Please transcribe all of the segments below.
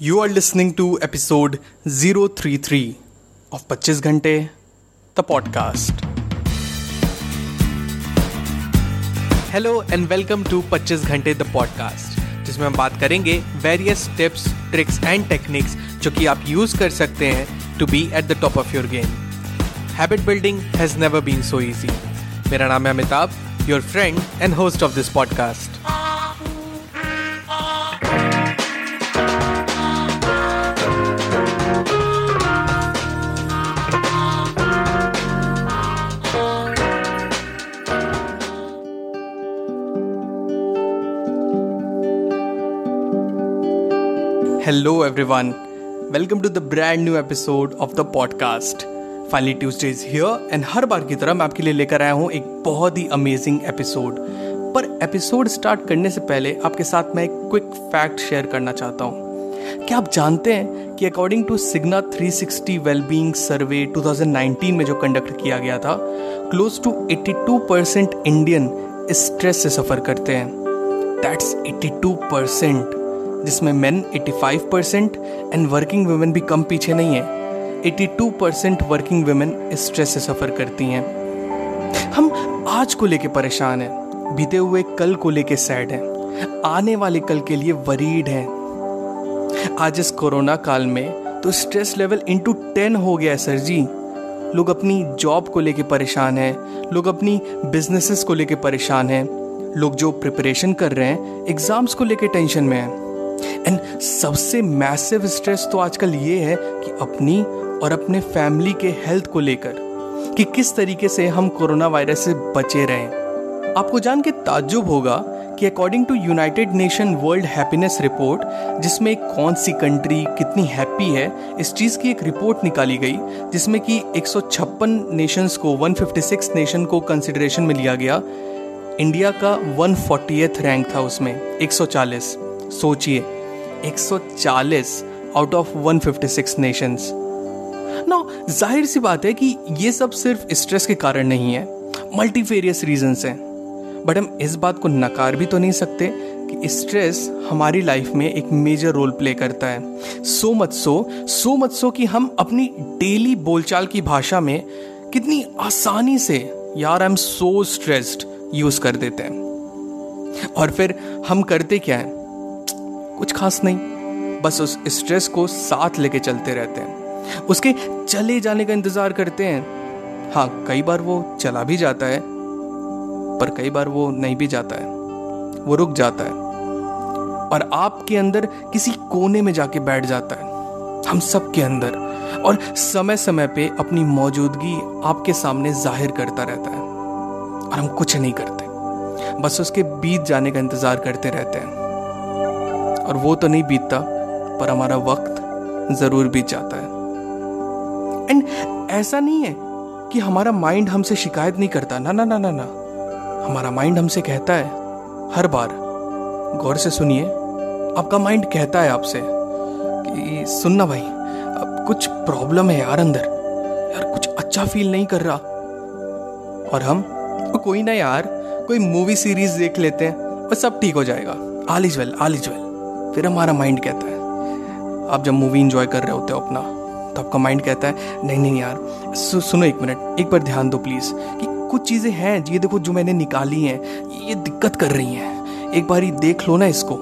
You are listening to episode 033 of 25 घंटे the podcast hello and welcome to 25 घंटे the podcast जिसमें हम बात करेंगे various tips tricks and techniques जो कि आप यूज़ कर सकते हैं to be at the top of your game habit building has never been so easy मेरा नाम है Amitabh your friend and host of this podcast hello everyone welcome to the brand new episode of the podcast finally Tuesday is here and हर बार की तरह मैं आपके लिए लेकर आया हूँ एक बहुत ही अमेजिंग एपिसोड पर एपिसोड स्टार्ट करने से पहले आपके साथ मैं एक क्विक फैक्ट शेयर करना चाहता हूँ। क्या आप जानते हैं कि according to Cigna 360 wellbeing survey 2019 में जो कंडक्ट किया गया था close to 82 percent Indian stress से सफ़र करते हैं। दैट्स 82 परसेंट जिसमें men 85 percent and working women भी कम पीछे नहीं है। 82 परसेंट वर्किंग वुमेन स्ट्रेस से सफ़र करती हैं। हम आज को लेके परेशान हैं। बीते हुए कल को लेके सैड हैं। आने वाले कल के लिए वरीड हैं। आज इस कोरोना काल में तो स्ट्रेस लेवल इंटू टेन हो गया है सर जी। लोग अपनी जॉब को लेके परेशान हैं। लोग अपनी बिजनेसेस को लेके परेशान हैं। लोग जो प्रिपरेशन कर रहे हैं एग्ज़ाम्स को लेके टेंशन में हैं। एंड सबसे मैसिव स्ट्रेस तो आजकल ये है कि अपनी और अपने फैमिली के हेल्थ को लेकर, कि किस तरीके से हम कोरोना वायरस से बचे रहें। आपको जान के ताज्जुब होगा कि according to United Nation World Happiness Report जिसमें कौन सी कंट्री कितनी हैप्पी है, इस चीज़ की एक रिपोर्ट निकाली गई, जिसमें कि एक नेशंस को 156 नेशन को कंसिडरेशन में लिया गया। इंडिया का 140th रैंक था उसमें 140 सोचिए 140 आउट ऑफ़ 156 नेशंस ना ज़ाहिर सी बात है कि ये सब सिर्फ़ स्ट्रेस के कारण नहीं है मल्टीफेरियस रीजंस हैं। बट हम इस बात को नकार भी तो नहीं सकते कि स्ट्रेस हमारी लाइफ में एक मेजर रोल प्ले करता है। So much so so much so कि हम अपनी डेली बोलचाल की भाषा में कितनी आसानी से, यार I am so stressed use कर देते हैं। और फिर हम करते क्या है? कुछ खास नहीं, बस उस स्ट्रेस को साथ लेके चलते रहते हैं। उसके चले जाने का इंतज़ार करते हैं। हाँ कई बार वो चला भी जाता है, पर कई बार वो नहीं भी जाता है। वो रुक जाता है और आपके अंदर किसी कोने में जाके बैठ जाता है। हम सब के अंदर और समय समय पे अपनी मौजूदगी आपके सामने ज़ाहिर करता रहता है और हम कुछ नहीं करते। बस उसके बीत जाने का इंतज़ार करते रहते हैं। और वो तो नहीं बीतता, पर हमारा वक्त ज़रूर बीत जाता है। एंड ऐसा नहीं है कि हमारा माइंड हमसे शिकायत नहीं करता। ना ना ना ना ना। हमारा माइंड हमसे कहता है, हर बार, गौर से सुनिए, आपका माइंड कहता है आपसे कि, सुनना भाई, अब कुछ प्रॉब्लम है यार अंदर। यार, कुछ अच्छा फील नहीं कर रहा। और हम, कोई ना यार, कोई मूवी सीरीज़ देख लेते हैं, बस सब ठीक हो जाएगा। All is well all is well. फिर हमारा माइंड कहता है। आप जब मूवी इंजॉय कर रहे होते हो अपना तो आपका माइंड कहता है नहीं नहीं यार सु, सुनो एक मिनट एक बार ध्यान दो प्लीज़ कि कुछ चीज़ें हैं ये देखो जो मैंने निकाली हैं ये दिक्कत कर रही हैं। एक बार ही देख लो ना इसको.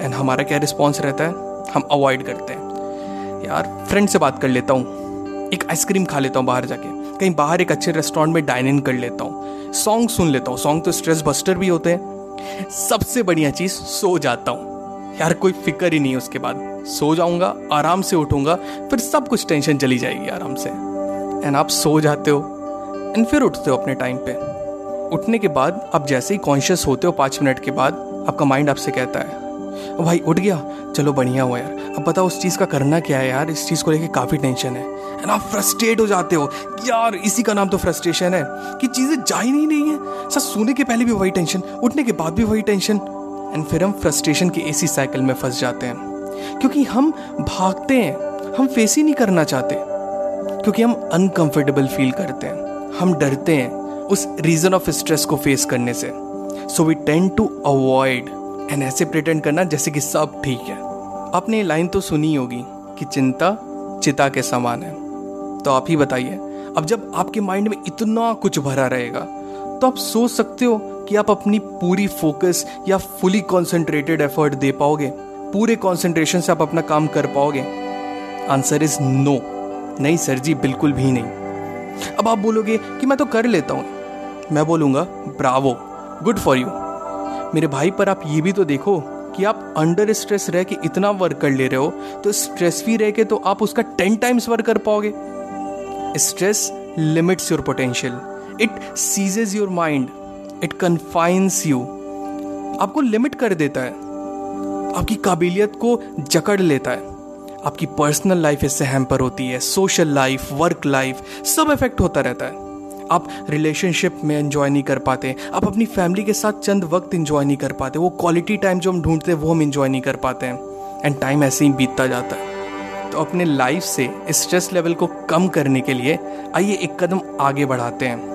एंड हमारा क्या रिस्पॉन्स रहता है? हम अवॉइड करते हैं। यार फ्रेंड से बात कर लेता हूँ एक आइसक्रीम खा लेता हूँ बाहर जाके कहीं बाहर एक अच्छे रेस्टोरेंट में डाइन इन कर लेता हूँ सॉन्ग सुन लेता हूँ सॉन्ग तो स्ट्रेस बस्टर भी होते हैं। सबसे बढ़िया चीज़ सो जाता हूँ। यार कोई फ़िक्र ही नहीं उसके बाद। सो जाऊँगा, आराम से उठूँगा, फिर सब कुछ टेंशन चली जाएगी आराम से। एंड आप सो जाते हो एंड फिर उठते हो अपने टाइम पे। उठने के बाद आप जैसे ही कॉन्शियस होते हो पाँच मिनट के बाद, आपका माइंड आपसे कहता है, भाई, उठ गया। चलो बढ़िया हुआ यार। अब बताओ उस चीज़ का करना क्या है यार? इस चीज़ को लेके काफ़ी टेंशन है। एंड आप फ्रस्ट्रेट हो जाते हो। यार, इसी का नाम तो फ्रस्ट्रेशन है कि चीज़ें जा ही नहीं रही हैं। सर सोने के पहले भी वही टेंशन उठने के बाद भी वही टेंशन एंड फिर हम फ्रस्ट्रेशन के इसी साइकिल में फंस जाते हैं। क्योंकि हम भागते हैं, हम फेस ही नहीं करना चाहते। क्योंकि हम अनकंफर्टेबल फील करते हैं। हम डरते हैं उस रीजन ऑफ़ स्ट्रेस को फेस करने से। So we tend to avoid and ऐसे प्रिटेंड करना जैसे कि सब ठीक है। आपने ये लाइन तो सुनी होगी कि चिंता चिता के समान है। तो आप ही बताइए, अब जब आपके माइंड में इतना कुछ भरा रहेगा तो आप सोच सकते हो कि आप अपनी पूरी फोकस या फुली कॉन्सेंट्रेटेड एफर्ट दे पाओगे। पूरे कॉन्सेंट्रेशन से आप अपना काम कर पाओगे। आंसर इज़ नो नहीं सर जी, बिल्कुल भी नहीं। अब आप बोलोगे कि मैं तो कर लेता हूँ। मैं बोलूँगा, ब्रावो गुड फॉर यू मेरे भाई पर आप ये भी तो देखो कि आप अंडर स्ट्रेस रह के इतना वर्क कर ले रहे हो तो स्ट्रेस फ्री रह के तो आप उसका टेन टाइम्स वर्क कर पाओगे। Stress limits your potential it seizes your mind it confines you आपको लिमिट कर देता है। आपकी काबिलियत को जकड़ लेता है। आपकी पर्सनल लाइफ इससे हैम्पर होती है। सोशल लाइफ वर्क लाइफ सब इफ़ेक्ट होता रहता है। आप रिलेशनशिप में एंजॉय नहीं कर पाते। आप अपनी फैमिली के साथ चंद वक्त इंजॉय नहीं कर पाते। वो क्वालिटी टाइम जो हम ढूंढते हैं, वो हम इंजॉय नहीं कर पाते हैं। एंड टाइम ऐसे ही बीतता जाता है। तो अपने लाइफ से स्ट्रेस लेवल को कम करने के लिए आइए एक कदम आगे बढ़ाते हैं।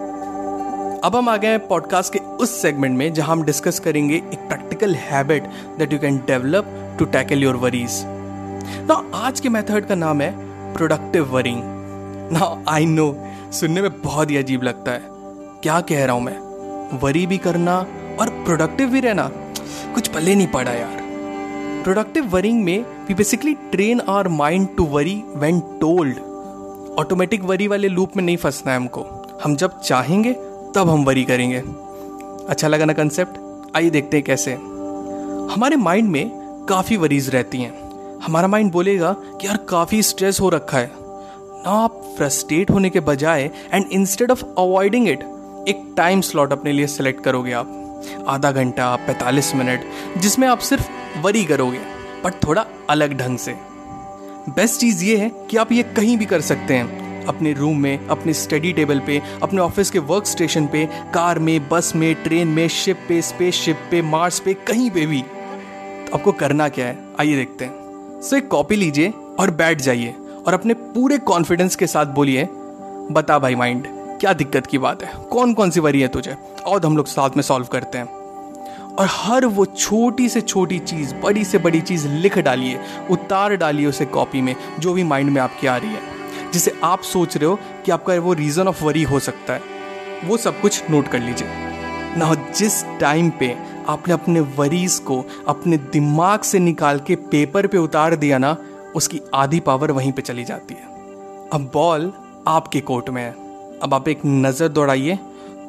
अब हम आ गए हैं पॉडकास्ट के उस सेगमेंट में जहाँ हम डिस्कस करेंगे एक practical habit that you can develop to tackle your worries ना आज के मेथड का नाम है प्रोडक्टिव वरिंग ना आई नो सुनने में बहुत ही अजीब लगता है। क्या कह रहा हूँ मैं? वरी भी करना और प्रोडक्टिव भी रहना, कुछ पल्ले नहीं पड़ा यार। प्रोडक्टिव वरिंग में we basically train our mind to worry when told automatic worry वाले लूप में नहीं फंसना है हमको। हम जब चाहेंगे तब हम वरी करेंगे। अच्छा लगा ना कंसेप्ट आइए देखते हैं कैसे। हमारे माइंड में काफ़ी वरीज रहती हैं। हमारा माइंड बोलेगा कि यार काफ़ी स्ट्रेस हो रखा है। ना आप फ्रस्ट्रेट होने के बजाय and instead of avoiding it एक टाइम स्लॉट अपने लिए सेलेक्ट करोगे आप। आधा घंटा, पैंतालीस मिनट जिसमें आप सिर्फ़ वरी करोगे बट थोड़ा अलग ढंग से। बेस्ट चीज़ ये है कि आप ये कहीं भी कर सकते हैं। अपने रूम में, अपने स्टडी टेबल पे, अपने ऑफ़िस के वर्क स्टेशन पे कार में बस में ट्रेन में शिप पे स्पेस शिप पे मार्स पे, कहीं पे भी। तो आपको करना क्या है? आइए देखते हैं। सो एक कॉपी लीजिए और बैठ जाइए और अपने पूरे कॉन्फिडेंस के साथ बोलिए, बता भाई माइंड क्या दिक्कत की बात है? कौन कौन सी वरी है तुझे? और हम लोग साथ में सॉल्व करते हैं। और हर वो छोटी से छोटी चीज़, बड़ी से बड़ी चीज़ लिख डालिए, उतार डालिए उसे कॉपी में, जो भी माइंड में आपकी आ रही है। जिसे आप सोच रहे हो कि आपका वो रीज़न ऑफ़ वरी हो सकता है। वो सब कुछ नोट कर लीजिए। ना जिस टाइम पे आपने अपने वरीज को अपने दिमाग से निकाल के पेपर पे उतार दिया ना, उसकी आधी पावर वहीं पे चली जाती है। अब बॉल आपके कोर्ट में है। अब आप एक नज़र दौड़ाइए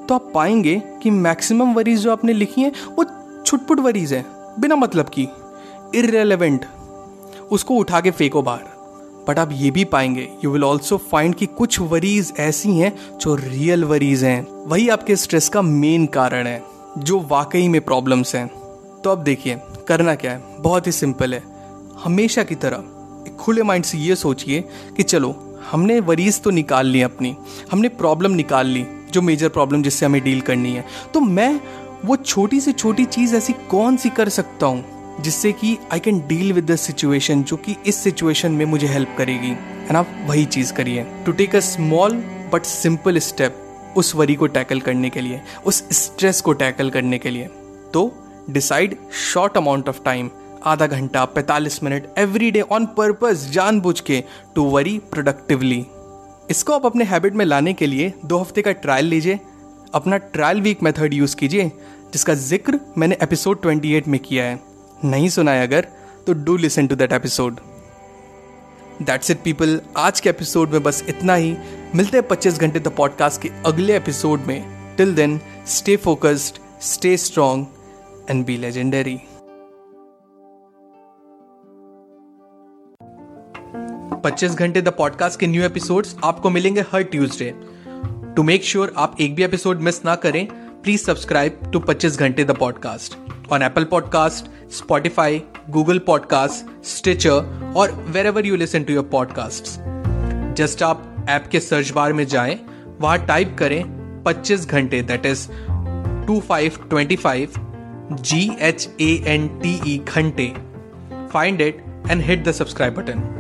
तो आप पाएँगे कि मैक्सिमम वरीज जो आपने लिखी हैं, वो छुटपुट वरीज है, बिना मतलब की। इरेलीवेंट उसको उठा के फेंको बाहर। बट आप ये भी पाएँगे यू विल ऑल्सो फाइंड कि कुछ वरीज ऐसी हैं जो रियल वरीज हैं। वही आपके स्ट्रेस का मेन कारण है, जो वाकई में प्रॉब्लम्स हैं। तो अब देखिए, करना क्या है? बहुत ही सिंपल है। हमेशा की तरह, एक खुले माइंड से ये सोचिए कि चलो, हमने वरीज तो निकाल ली अपनी, हमने प्रॉब्लम निकाल ली, जो मेजर प्रॉब्लम जिससे हमें डील करनी है। तो मैं वो छोटी से छोटी चीज़ ऐसी कौन सी कर सकता हूँ? जिससे कि I can deal with the situation जो कि इस सिचुएशन में मुझे हेल्प करेगी। एंड आप वही चीज़ करिए। To take a small but simple step उस वरी को टैकल करने के लिए, उस स्ट्रेस को टैकल करने के लिए। तो decide short amount of time आधा घंटा, पैंतालीस minute every day on purpose जानबूझ के टू वरी प्रोडक्टिवली इसको आप अपने हैबिट में लाने के लिए दो हफ़्ते का ट्रायल लीजिए। अपना ट्रायल वीक मेथड यूज़ कीजिए, जिसका ज़िक्र मैंने एपिसोड 28 में किया है। नहीं सुना है अगर तो do listen to that episode that's it people आज के एपिसोड में बस इतना ही. मिलते हैं पच्चीस घंटे द पॉडकास्ट के अगले एपिसोड में. Till then stay focused stay strong and be legendary पच्चीस घंटे द पॉडकास्ट के न्यू एपिसोड्स आपको मिलेंगे हर ट्यूसडे टू मेक श्योर आप एक भी एपिसोड मिस ना करें प्लीज़ सब्सक्राइब टू पच्चीस घंटे the podcast on Apple podcast Spotify Google podcast Stitcher और wherever you listen to your podcast just आप ऐप के सर्च बार में जाएँ, वहाँ टाइप करें 25 घंटे that is two five twenty five G H A N T E घंटे. Find it and hit the subscribe button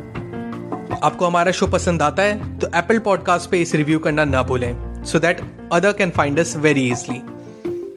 आपको हमारा शो पसंद आता है तो एप्पल पॉडकास्ट पे इस रिव्यू करना ना भूलें so that other can find us very easily